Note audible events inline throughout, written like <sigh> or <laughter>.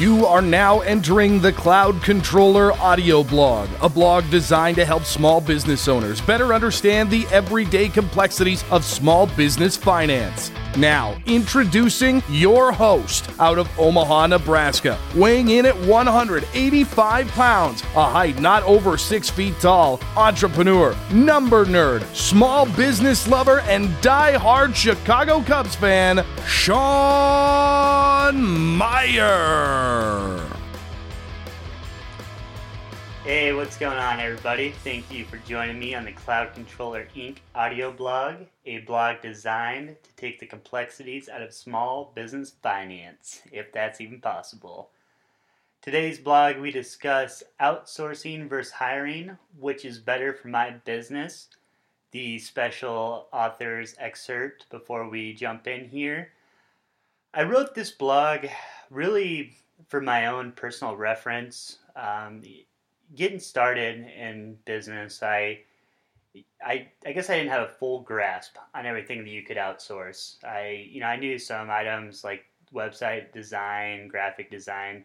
You are now entering the Cloud Controller audio blog, a blog designed to help small business owners better understand the everyday complexities of small business finance. Now, introducing your host out of Omaha, Nebraska, weighing in at 185 pounds, a height not over six feet tall, entrepreneur, number nerd, small business lover, and die-hard Chicago Cubs fan, Sean Meyer. Hey, what's going on, everybody? Thank you for joining me on the Cloud Controller Inc. audio blog, a blog designed to take the complexities out of small business finance, if that's even possible. Today's blog, we discuss outsourcing versus hiring, which is better for my business. The special author's excerpt before we jump in here. I wrote this blog really for my own personal reference. Um, getting started in business, I, I, I guess I didn't have a full grasp on everything that you could outsource. I, you know, I knew some items like website design, graphic design,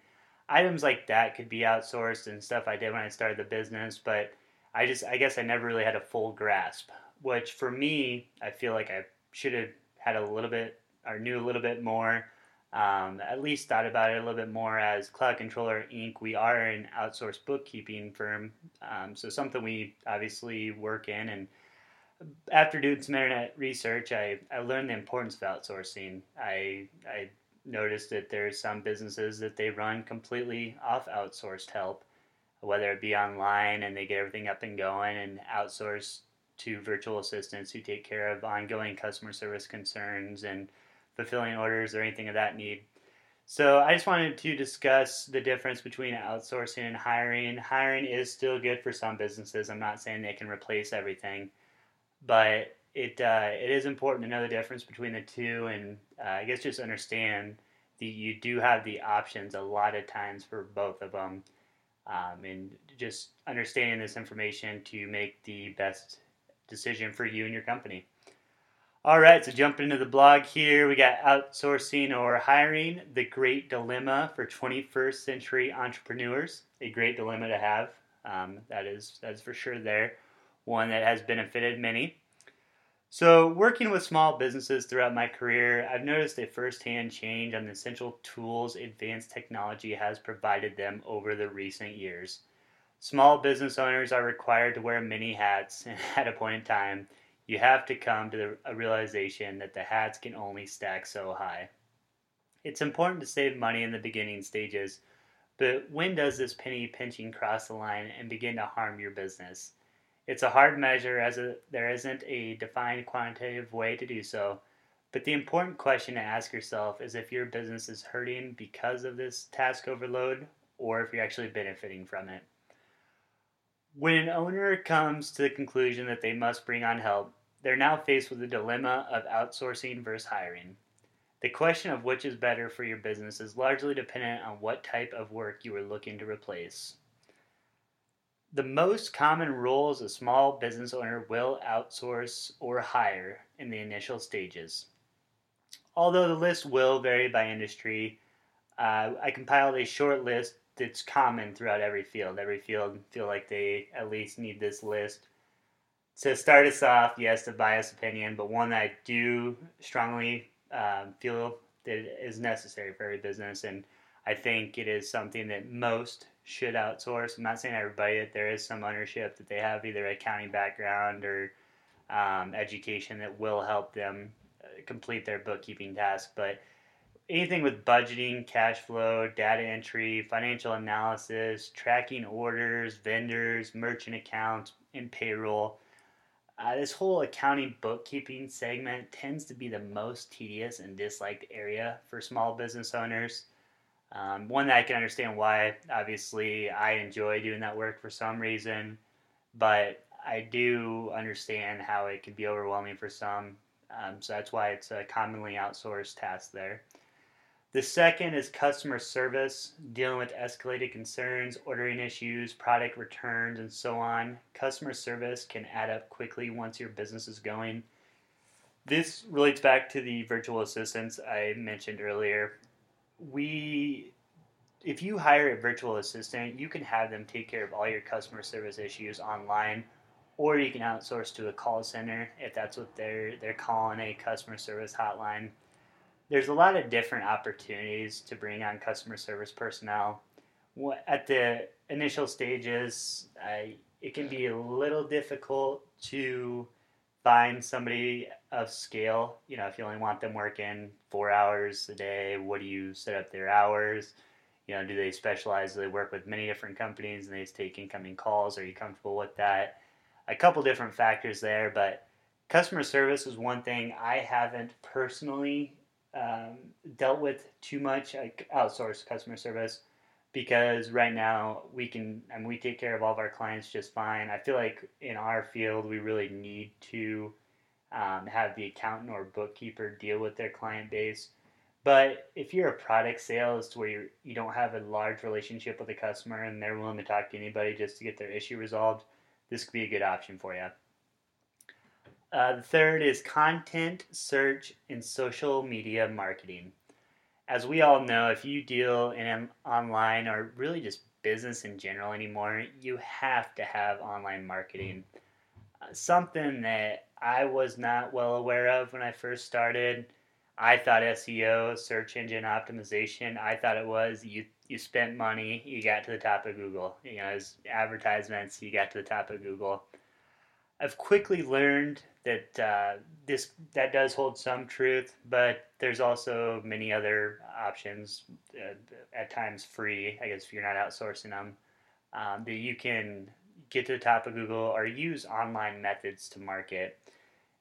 items like that could be outsourced and stuff I did when I started the business, but I just, I guess I never really had a full grasp. Which for me, I feel like I should have had a little bit or knew a little bit more um, at least thought about it a little bit more as Cloud Controller Inc. We are an outsourced bookkeeping firm, um, so something we obviously work in. And after doing some internet research, I, I learned the importance of outsourcing. I, I noticed that there's some businesses that they run completely off outsourced help, whether it be online and they get everything up and going and outsource to virtual assistants who take care of ongoing customer service concerns and fulfilling orders or anything of that need. So I just wanted to discuss the difference between outsourcing and hiring. Hiring is still good for some businesses. I'm not saying they can replace everything, but it uh, it is important to know the difference between the two, and uh, I guess just understand that you do have the options a lot of times for both of them, um, and just understanding this information to make the best decision for you and your company. All right, so jumping into the blog here, we got outsourcing or hiring, the great dilemma for 21st century entrepreneurs. A great dilemma to have. Um, that is that's for sure there. One that has benefited many. So, working with small businesses throughout my career, I've noticed a firsthand change on the essential tools advanced technology has provided them over the recent years. Small business owners are required to wear many hats <laughs> at a point in time you have to come to the, a realization that the hats can only stack so high. It's important to save money in the beginning stages, but when does this penny pinching cross the line and begin to harm your business? It's a hard measure as a, there isn't a defined quantitative way to do so, but the important question to ask yourself is if your business is hurting because of this task overload or if you're actually benefiting from it. When an owner comes to the conclusion that they must bring on help, they're now faced with the dilemma of outsourcing versus hiring. The question of which is better for your business is largely dependent on what type of work you are looking to replace. The most common roles a small business owner will outsource or hire in the initial stages. Although the list will vary by industry, uh, I compiled a short list it's common throughout every field. Every field feel like they at least need this list. To start us off, yes, a biased opinion, but one that I do strongly um, feel that is necessary for every business, and I think it is something that most should outsource. I'm not saying everybody that there is some ownership that they have either accounting background or um, education that will help them uh, complete their bookkeeping task, but anything with budgeting, cash flow, data entry, financial analysis, tracking orders, vendors, merchant accounts, and payroll. Uh, this whole accounting bookkeeping segment tends to be the most tedious and disliked area for small business owners. Um, one that I can understand why. Obviously, I enjoy doing that work for some reason, but I do understand how it can be overwhelming for some. Um, so that's why it's a commonly outsourced task there. The second is customer service, dealing with escalated concerns, ordering issues, product returns, and so on. Customer service can add up quickly once your business is going. This relates back to the virtual assistants I mentioned earlier. We if you hire a virtual assistant, you can have them take care of all your customer service issues online, or you can outsource to a call center if that's what they're they're calling a customer service hotline. There's a lot of different opportunities to bring on customer service personnel. At the initial stages, I, it can be a little difficult to find somebody of scale. You know, if you only want them working four hours a day, what do you set up their hours? You know, do they specialize? Do they work with many different companies and they take incoming calls? Are you comfortable with that? A couple different factors there, but customer service is one thing I haven't personally um, dealt with too much, like outsourced customer service because right now we can I mean, we take care of all of our clients just fine. I feel like in our field we really need to um, have the accountant or bookkeeper deal with their client base. But if you're a product sales to where you're, you don't have a large relationship with a customer and they're willing to talk to anybody just to get their issue resolved, this could be a good option for you. Uh, the third is content, search, and social media marketing as we all know, if you deal in online or really just business in general anymore, you have to have online marketing. Uh, something that I was not well aware of when I first started. I thought SEO, search engine optimization, I thought it was you you spent money, you got to the top of Google. You know, as advertisements, you got to the top of Google. I've quickly learned that uh, this that does hold some truth, but there's also many other options, uh, at times free. I guess if you're not outsourcing them, um, that you can get to the top of Google or use online methods to market.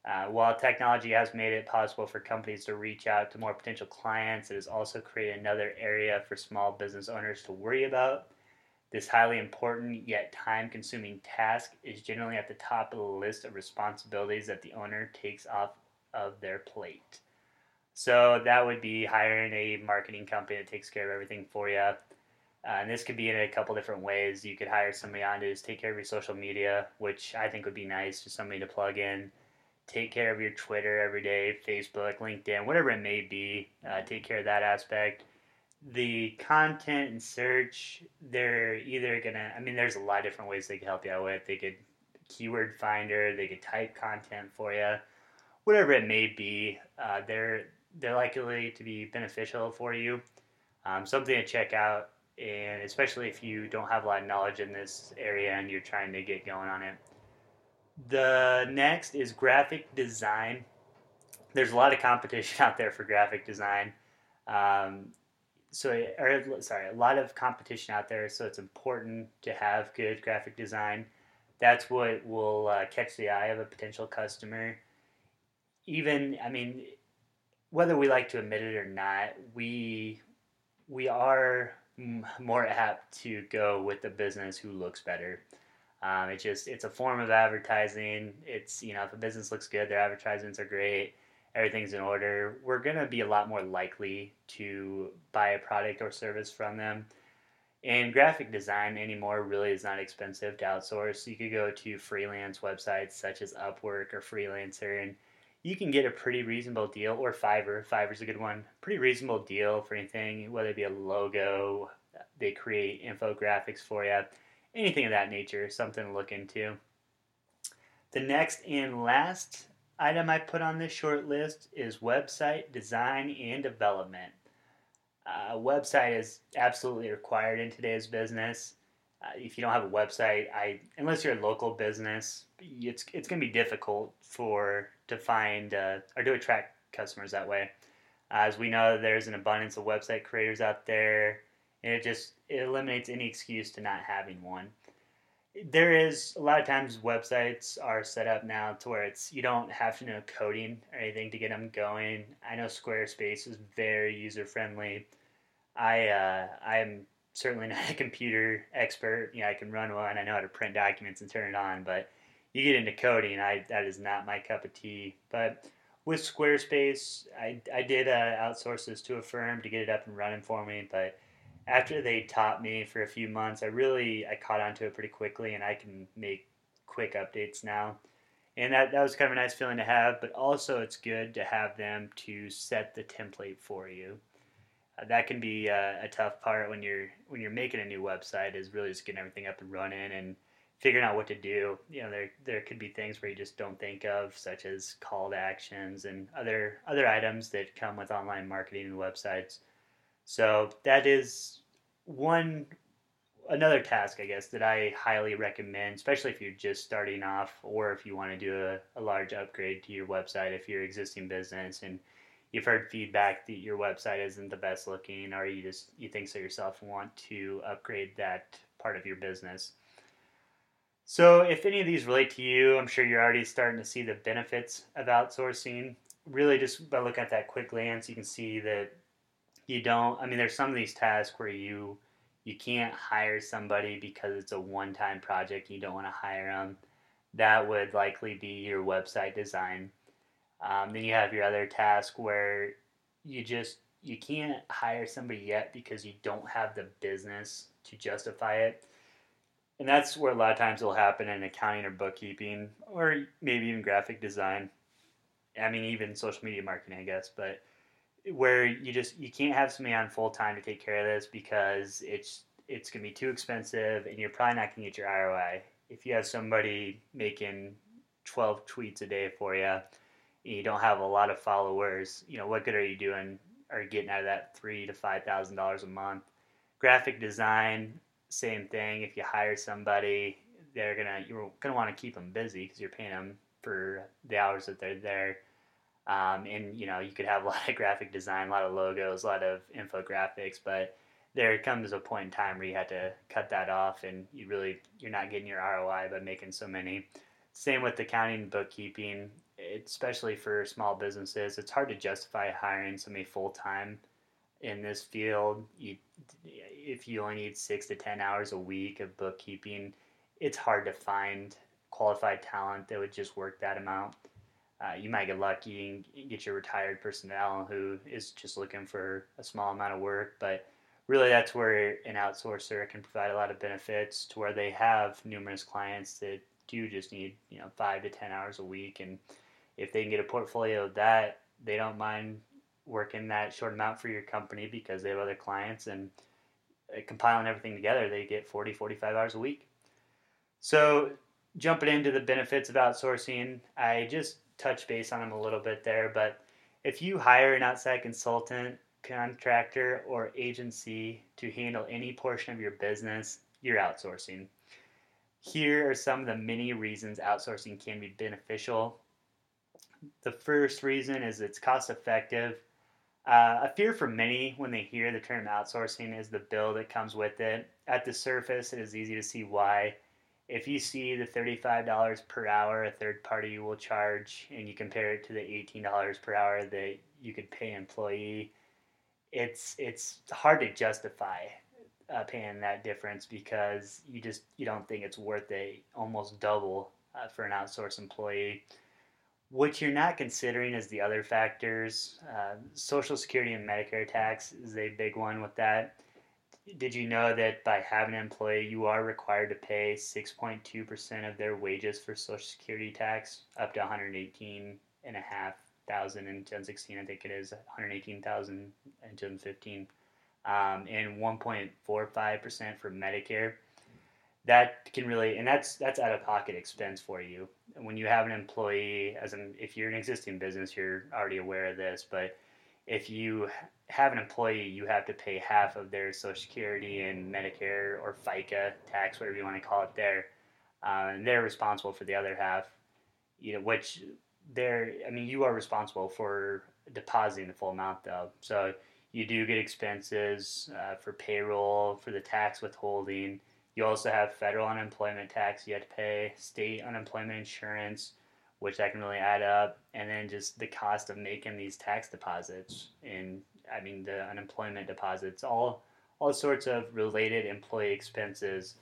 Uh, while technology has made it possible for companies to reach out to more potential clients, it has also created another area for small business owners to worry about this highly important yet time consuming task is generally at the top of the list of responsibilities that the owner takes off of their plate. So that would be hiring a marketing company that takes care of everything for you. Uh, and this could be in a couple different ways. You could hire somebody on to just take care of your social media, which I think would be nice, just somebody to plug in. Take care of your Twitter every day, Facebook, LinkedIn, whatever it may be. Uh, take care of that aspect the content and search, they're either gonna. I mean, there's a lot of different ways they could help you out with. They could keyword finder. They could type content for you, whatever it may be. Uh, they're they're likely to be beneficial for you. Um, something to check out, and especially if you don't have a lot of knowledge in this area and you're trying to get going on it. The next is graphic design. There's a lot of competition <laughs> out there for graphic design. Um, so or sorry, a lot of competition out there. So it's important to have good graphic design. That's what will uh, catch the eye of a potential customer. Even, I mean, whether we like to admit it or not, we we are more apt to go with the business who looks better. Um, it's just it's a form of advertising. It's you know if a business looks good, their advertisements are great everything's in order, we're going to be a lot more likely to buy a product or service from them. And graphic design anymore really is not expensive to outsource. You could go to freelance websites such as Upwork or Freelancer, and you can get a pretty reasonable deal, or Fiverr. Fiverr's a good one. Pretty reasonable deal for anything, whether it be a logo, they create infographics for you, anything of that nature, something to look into. The next and last item I put on this short list is website design and development. Uh, a website is absolutely required in today's business. Uh, if you don't have a website, I unless you're a local business, it's it's going to be difficult for to find uh, or to attract customers that way. As we know, there's an abundance of website creators out there, and it just it eliminates any excuse to not having one there is a lot of times websites are set up now to where it's you don't have to know coding or anything to get them going. I know Squarespace is very user friendly. I uh, I am certainly <laughs> not a computer expert. Know, I can run one. I know how to print documents and turn it on, but you get into coding, I that is not my cup of tea. But with Squarespace, I I did uh, outsource this to a firm to get it up and running for me, but after they taught me for a few months, I really I caught on to it pretty quickly, and I can make quick updates now. And that, that was kind of a nice feeling to have, but also it's good to have them to set the template for you. uh, that can be uh, a tough part when you're when you're making a new website is really just getting everything up and running and figuring out what to do. You know, there there could be things where you just don't think of, such as call to actions and other other items that come with online marketing and websites. So that is one another task, I guess, that I highly recommend, especially if you're just starting off or if you want to do a, a large upgrade to your website if you're existing business and you've heard feedback that your website isn't the best looking or you just you think so yourself and want to upgrade that part of your business. So, if any of these relate to you, I'm sure you're already starting to see the benefits of outsourcing. Really, just by looking at that quick glance, you can see that you don't. I mean, there's some of these tasks where you you can't hire somebody because it's a one-time project. You don't want to hire them. That would likely be your website design. Um, then you have your other task where you just you can't hire somebody yet because you don't have the business to justify it and that's where a lot of times it'll happen in accounting or bookkeeping or maybe even graphic design i mean even social media marketing i guess but where you just you can't have somebody on full time to take care of this because it's it's going to be too expensive and you're probably not going to get your roi if you have somebody making 12 tweets a day for you and you don't have a lot of followers you know what good are you doing or getting out of that three to five thousand dollars a month graphic design same thing. If you hire somebody, they're gonna you're gonna want to keep them busy because you're paying them for the hours that they're there. Um, and you know you could have a <laughs> lot of graphic design, a lot of logos, a lot of infographics, but there comes a point in time where you have to cut that off, and you really you're not getting your ROI by making so many. Same with accounting bookkeeping, especially for small businesses. It's hard to justify hiring somebody full time in this field. You if you only need six to ten hours a week of bookkeeping, it's hard to find qualified talent that would just work that amount. Uh, you might get lucky and get your retired personnel who is just looking for a small amount of work, but really that's where an outsourcer can provide a lot of benefits to where they have numerous clients that do just need you know five to ten hours a week, and if they can get a portfolio of that, they don't mind working that short amount for your company because they have other clients and uh, compiling everything together, they get 40, 45 hours a week. So, jumping into the benefits of outsourcing, I just touched base on them a little bit there. But if you hire an outside consultant, contractor, or agency to handle any portion of your business, you're outsourcing. Here are some of the many reasons outsourcing can be beneficial. The first reason is it's cost effective uh, a fear for many when they hear the term outsourcing is the bill that comes with it. At the surface, it is easy to see why. If you see the $35 per hour a third party will charge and you compare it to the $18 per hour that you could pay employee, it's it's hard to justify uh, paying that difference because you just you don't think it's worth it almost double uh, for an outsourced employee. What you're not considering is the other factors. Uh, Social Security and Medicare tax is a big one with that. Did you know that by having an employee, you are required to pay 6.2% of their wages for Social Security tax, up to 118 and a half thousand in 2016, I think it is 118,000 in 2015, um, and 1.45% for Medicare. That can really and that's that's out of pocket expense for you. When you have an employee as an if you're an existing business you're already aware of this but if you have an employee you have to pay half of their social security and medicare or fica tax whatever you want to call it there. Uh, and they're responsible for the other half you know which they're i mean you are responsible for depositing the full amount though. So you do get expenses uh, for payroll for the tax withholding. You also have federal unemployment tax you have to pay, state unemployment insurance, which that can really add up, and then just the cost of making these tax deposits and I mean the unemployment deposits, all all sorts of related employee expenses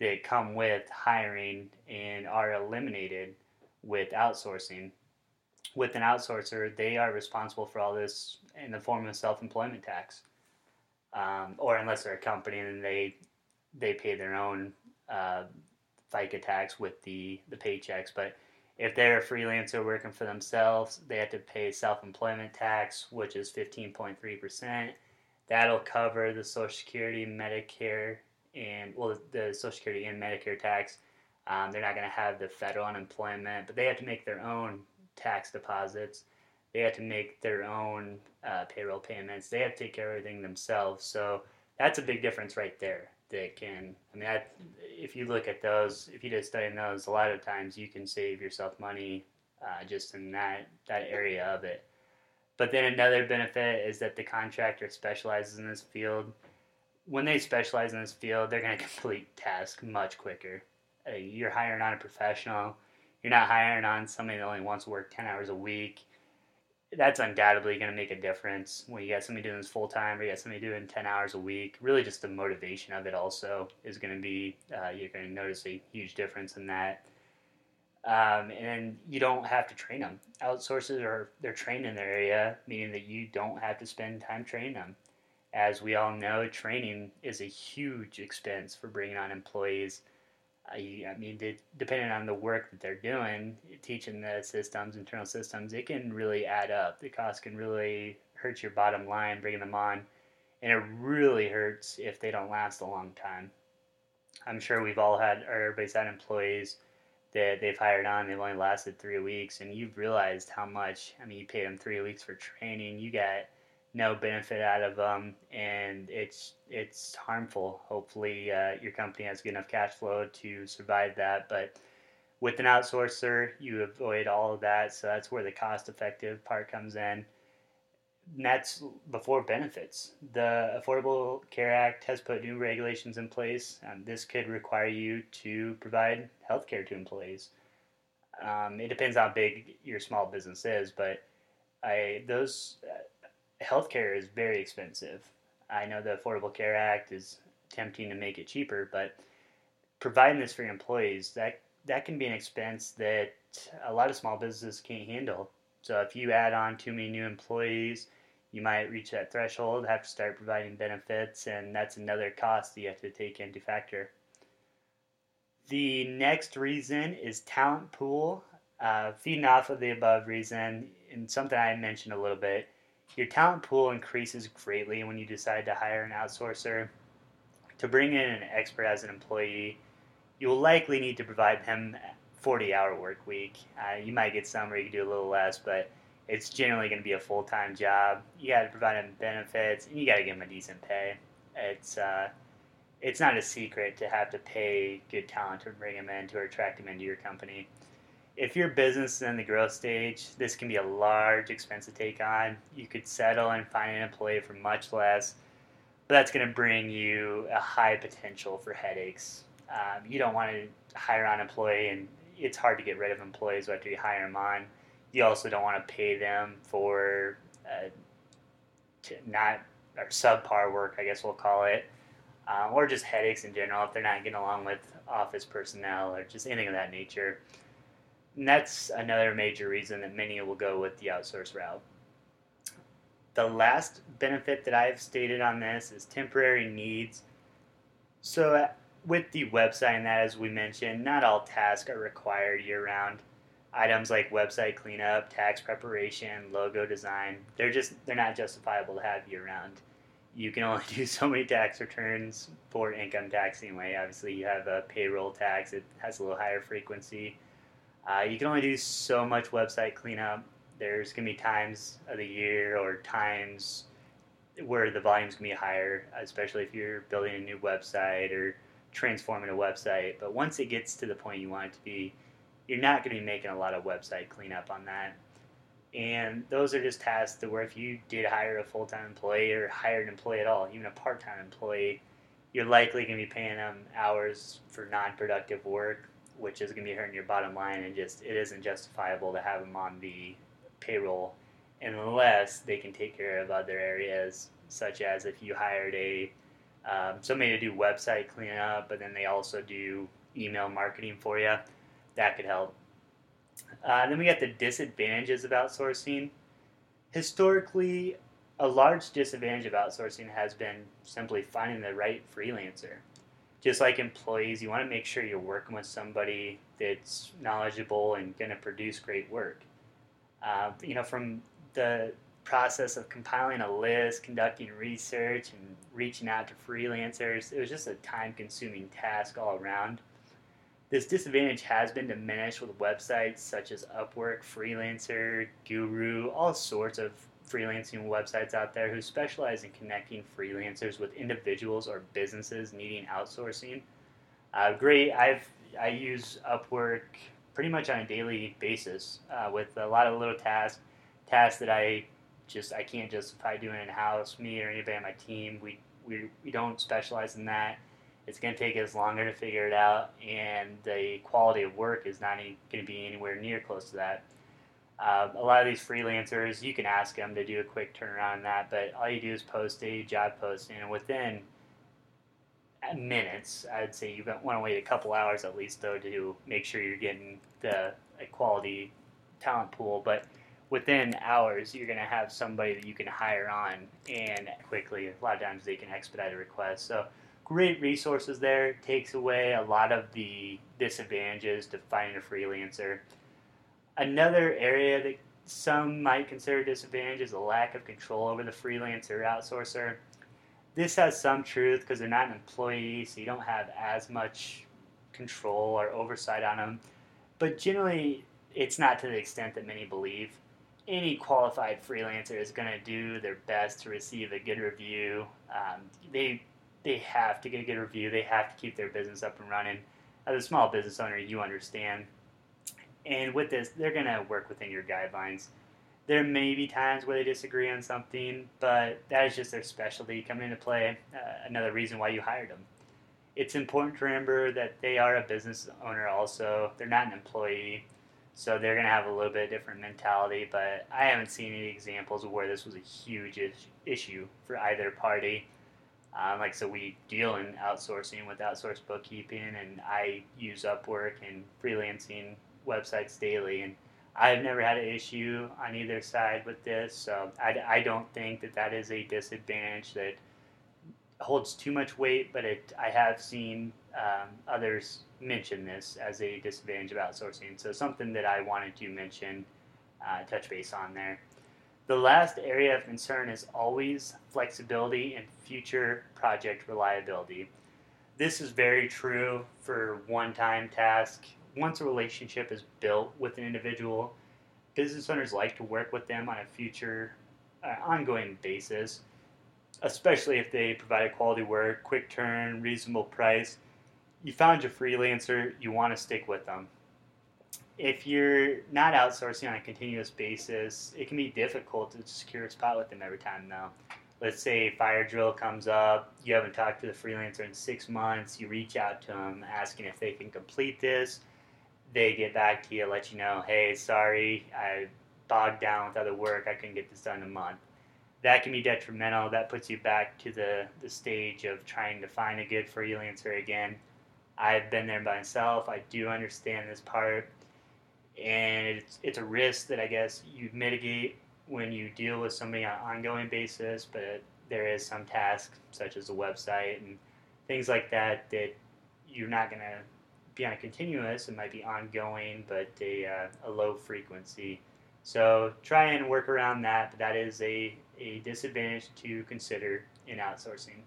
that come with hiring and are eliminated with outsourcing. With an outsourcer, they are responsible for all this in the form of self-employment tax, um, or unless they're a company and they they pay their own uh, FICA tax with the, the paychecks. But if they're a freelancer working for themselves, they have to pay self employment tax, which is 15.3%. That'll cover the Social Security, Medicare, and well, the Social Security and Medicare tax. Um, they're not going to have the federal unemployment, but they have to make their own tax deposits. They have to make their own uh, payroll payments. They have to take care of everything themselves. So that's a big difference right there. That can, I mean, I, if you look at those, if you just study those, a lot of times you can save yourself money uh, just in that that area of it. But then another benefit is that the contractor specializes in this field. When they specialize in this field, they're going <laughs> to complete tasks much quicker. Uh, you're hiring on a professional. You're not hiring on somebody that only wants to work 10 hours a week that's undoubtedly going to make a difference when you got somebody doing this full time or you got somebody doing 10 hours a week. Really, just the motivation of it also is going to be, uh, you're going to notice a huge difference in that. Um, and you don't have to train them. Outsources are they're trained in their area, meaning that you don't have to spend time training them. As we all know, training is a huge expense for bringing on employees. I, I mean, depending on the work that they're doing, teaching the systems, internal systems, it can really add up. The cost can really hurt your bottom line bringing them on, and it really hurts if they don't last a long time. I'm sure we've all had, or everybody's had employees that they've hired on, they've only lasted three weeks, and you've realized how much. I mean, you paid them three weeks for training, you got no benefit out of them, and it's it's harmful. Hopefully, uh, your company has good enough cash flow to survive that. But with an outsourcer, you avoid all of that. So that's where the cost-effective part comes in. And that's before benefits. The Affordable Care Act has put new regulations in place. and this could require you to provide health care to employees. Um, it depends how big your small business is, but I those healthcare is very expensive. I know the Affordable Care Act is attempting to make it cheaper, but providing this for your employees that that can be an expense that a lot of small businesses can't handle. So if you add on too many new employees, you might reach that threshold, have to start providing benefits, and that's another cost that you have to take into factor. The next reason is talent pool. Uh, feeding off of the above reason, and something I mentioned a little bit, your talent pool increases greatly when you decide to hire an outsourcer. To bring in an expert as an employee, you will likely need to provide them 40 hour work week. Uh, you might get some where you can do a little less, but it's generally going to be a full time job. You got to provide them benefits, and you got to give them a decent pay. It's uh, it's not a secret to have to pay good talent to bring them in to attract them into your company if your business is in the growth stage, this can be a large expense to take on. You could settle and find an employee for much less, but that's going to bring you a high potential for headaches. Um, you don't want to hire on an employee, and it's hard to get rid of employees after you hire them on. You also don't want to pay them for uh, not or subpar work, I guess we'll call it, um, or just headaches in general if they're not getting along with office personnel or just anything of that nature. And that's another major reason that many will go with the outsource route. The last benefit that I've stated on this is temporary needs. So, uh, with the website and that, as we mentioned, not all tasks are required year round. Items like website cleanup, tax preparation, logo design, they're just they're not justifiable to have year round. You can only <laughs> do so many tax returns for income tax anyway. Obviously, you have a payroll tax; it has a little higher frequency uh, you can only do so much website cleanup. There's going to be times of the year or times where the volume's going to be higher, especially if you're building a new website or transforming a website. But once it gets to the point you want it to be, you're not going to be making a lot of website cleanup on that. And those are just tasks that where if you did hire a full time employee or hire an employee at all, even a part time employee, you're likely going to be paying them hours for non productive work which is going to be hurting your bottom line, and just it isn't justifiable to have them on the payroll unless they can take care of other areas, such as if you hired a um, somebody to do website cleanup, but then they also do email marketing for you. That could help. Uh, then we got the disadvantages of outsourcing. Historically, a large disadvantage of outsourcing has been simply finding the right freelancer just like employees, you want to make sure you're working with somebody that's knowledgeable and going to produce great work. Uh, you know, from the process of compiling a list, conducting research, and reaching out to freelancers. It was just a time consuming task all around. This disadvantage has been diminished with websites such as Upwork, Freelancer, Guru, all sorts of freelancing websites out there who specialize in connecting freelancers with individuals or businesses needing outsourcing. Uh, great, I've I use Upwork pretty much on a daily basis uh, with a lot of little tasks, tasks that I just I can't justify doing in house. Me or anybody on my team, we we we don't specialize in that. It's going to take us longer to figure it out, and the quality of work is not going to be anywhere near close to that. Uh, a lot of these freelancers, you can ask them to do a quick turnaround on that, but all you do is post a job posting, and within minutes, I'd say you want to wait a couple hours at least, though, to make sure you're getting the quality talent pool. But within hours, you're going to have somebody that you can hire on and quickly. A lot of times they can expedite a request. So great resources there. Takes away a lot of the disadvantages to finding a freelancer. Another area that some might consider a disadvantage is a lack of control over the freelancer or outsourcer. This has some truth because they're not an employee, so you don't have as much control or oversight on them. But generally, it's not to the extent that many believe. Any qualified freelancer is going to do their best to receive a good review. Um, they they have to get a good review. They have to keep their business up and running. As a small business owner, you understand. And with this, they're going to work within your guidelines. There may be times where they disagree on something, but that is just their specialty coming into play. Uh, another reason why you hired them. It's important to remember that they are a business owner also. They're not an employee, so they're going to have a little bit different mentality. But I haven't seen any examples where this was a huge issue for either party. Um, like so, we deal in outsourcing with outsourced bookkeeping, and I use Upwork and freelancing websites daily, and I've never had an issue on either side with this, so I, I don't think that that is a disadvantage that holds too much weight, but it, I have seen um, others mention this as a disadvantage of outsourcing. So something that I wanted to mention, uh, touch base on there. The last area of concern is always flexibility and future project reliability. This is very true for one-time task once a relationship is built with an individual, business owners like to work with them on a future, uh, ongoing basis, especially if they provide quality work, quick turn, reasonable price. You found your freelancer, you want to stick with them. If you're not outsourcing on a continuous basis, it can be difficult to secure a spot with them every time, though let's say fire drill comes up, you haven't talked to the freelancer in six months, you reach out to them asking if they can complete this they get back to you, let you know, hey, sorry, I bogged down with other work, I couldn't get this done in a month. That can be detrimental. That puts you back to the, the stage of trying to find a good freelancer again. I've been there by myself. I do understand this part. And it's, it's a risk that I guess you mitigate when you deal with somebody on an ongoing basis, but there is some tasks, such as a website and things like that, that you're not going to be on a continuous, it might be ongoing, but a, uh, a low frequency. So try and work around that, but that is a, a disadvantage to consider in outsourcing.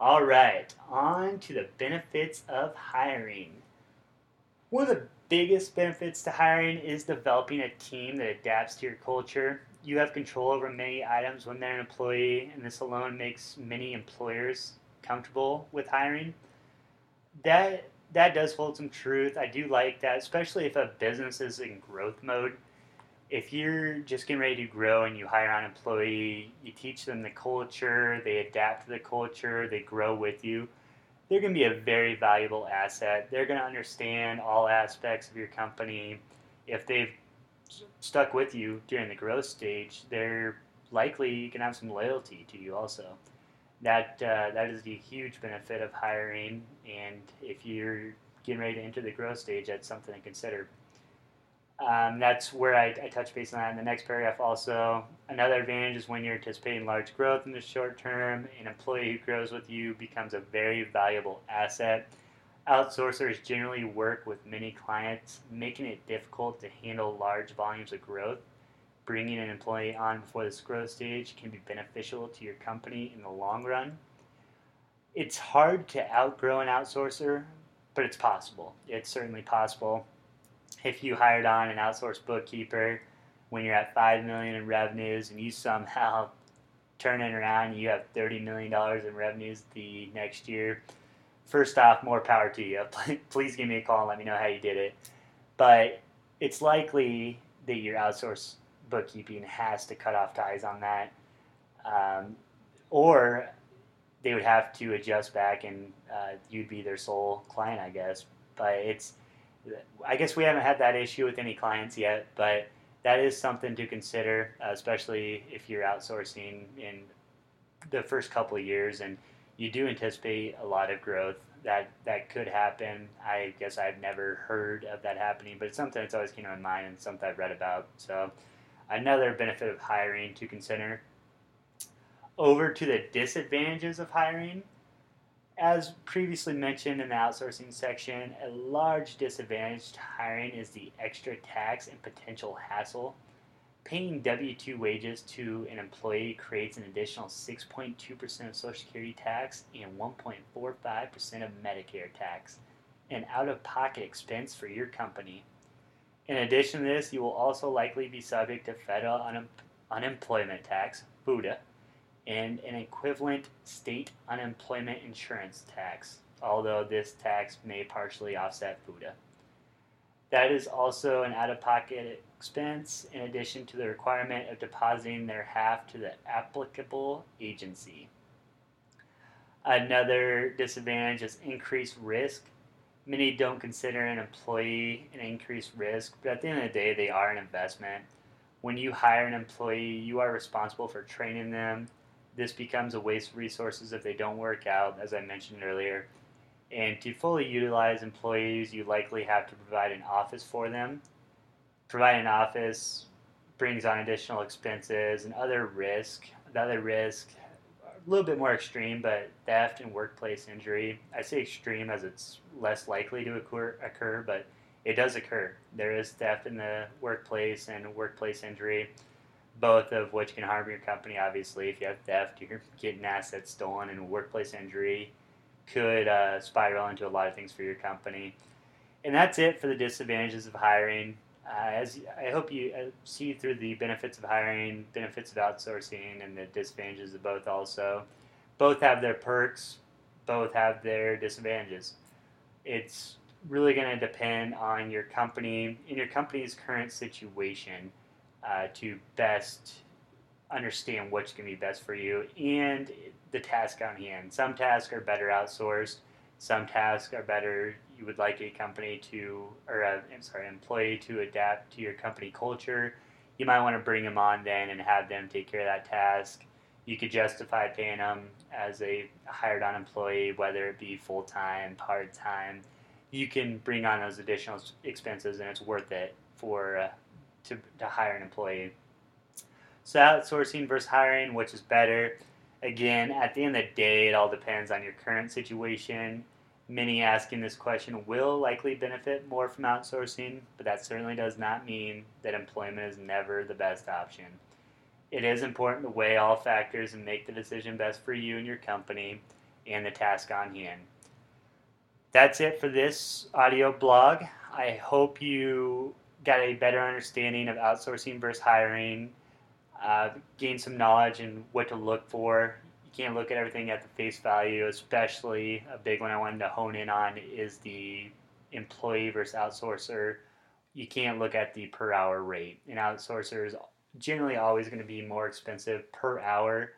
All right, on to the benefits of hiring. One of the biggest benefits to hiring is developing a team that adapts to your culture. You have control over many items when they're an employee, and this alone makes many employers comfortable with hiring that that does hold some truth. I do like that, especially if a business is in growth mode. If you're just getting ready to grow and you hire an employee, you teach them the culture, they adapt to the culture, they grow with you, they're going to be a very valuable asset. They're going to understand all aspects of your company. If they've stuck with you during the growth stage, they're likely going to have some loyalty to you also that uh, that is the huge benefit of hiring. And if you're getting ready to enter the growth stage, that's something to consider. Um, that's where I, I, touch base on that in the next paragraph. Also, another advantage is when you're anticipating large growth in the short term, an employee who grows with you becomes a very valuable asset. Outsourcers generally work with many clients, making it difficult to handle large volumes of growth bringing an employee on before this growth stage can be beneficial to your company in the long run. It's hard to outgrow an outsourcer, but it's possible. It's certainly possible. If you hired on an outsourced bookkeeper when you're at five million in revenues and you somehow <laughs> turn it around, and you have thirty million dollars in revenues the next year. First off, more power to you. <laughs> Please give me a call and let me know how you did it. But it's likely that your outsourced bookkeeping has to cut off ties on that, um, or they would have to adjust back, and uh, you'd be their sole client, I guess. But it's, I guess we haven't had that issue with any clients yet, but that is something to consider, especially if you're outsourcing in the first couple of years and you do anticipate a lot of growth. That that could happen. I guess I've never heard of that happening, but it's something that's always came to my mind and something I've read about. So, another benefit of hiring to consider. Over to the disadvantages of hiring. As previously mentioned in the outsourcing section, a large disadvantage to hiring is the extra tax and potential hassle. Paying W 2 wages to an employee creates an additional 6.2% of Social Security tax and 1.45% of Medicare tax, an out of pocket expense for your company. In addition to this, you will also likely be subject to federal un- unemployment tax, FUTA, and an equivalent state unemployment insurance tax, although this tax may partially offset FUTA. That is also an out of pocket expense in addition to the requirement of depositing their half to the applicable agency. Another disadvantage is increased risk. Many don't consider an employee an increased risk, but at the end of the day, they are an investment. When you hire an employee, you are responsible for training them, this becomes a waste of resources if they don't work out, as I mentioned earlier. And to fully utilize employees, you likely have to provide an office for them. Providing an office brings on additional expenses and other risk. The other risk, little bit more extreme, but theft and workplace injury. I say extreme as it's less likely to occur, occur but it does occur. There is theft in the workplace and workplace injury both of which can harm your company. Obviously, if you have theft, you're getting assets stolen, and workplace injury could uh, spiral into a lot of things for your company. And that's it for the disadvantages of hiring. Uh, as I hope you uh, see through the benefits of hiring, benefits of outsourcing, and the disadvantages of both. Also, both have their perks, both have their disadvantages. It's really going to depend on your company in your company's current situation uh, to best understand what's going to be best for you and the task on hand. Some tasks are better outsourced. Some tasks are better. You would like a company to, or a, I'm sorry, employee to adapt to your company culture. You might want to bring them on then and have them take care of that task. You could justify paying them as a hired on employee, whether it be full time, part time. You can bring on those additional expenses, and it's worth it for uh, to, to hire an employee. So outsourcing versus hiring, which is better? Again, at the end of the day, it all depends on your current situation. Many asking this question will likely benefit more from outsourcing, but that certainly does not mean that employment is never the best option. It is important to weigh all factors and make the decision best for you and your company and the task on hand. That's it for this audio blog. I hope you got a better understanding of outsourcing versus hiring, uh, gain some knowledge and what to look for. You can't look at everything at the face value, especially a big one I wanted to hone in on is the employee versus outsourcer. You can't look at the per hour rate. An outsourcer is generally always going to be more expensive per hour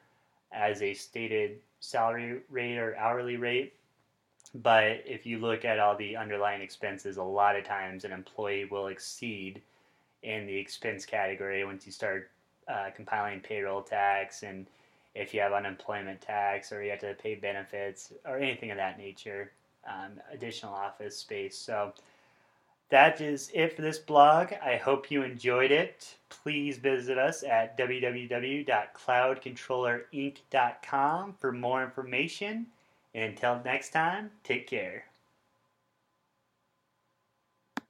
as a stated salary rate or hourly rate but if you look at all the underlying expenses, a lot of times an employee will exceed in the expense category once you start uh, compiling payroll tax and if you have unemployment tax or you have to pay benefits or anything of that nature, um, additional office space. So that is it for this blog. I hope you enjoyed it. Please visit us at www.cloudcontrollerinc.com for more information. And until next time, take care.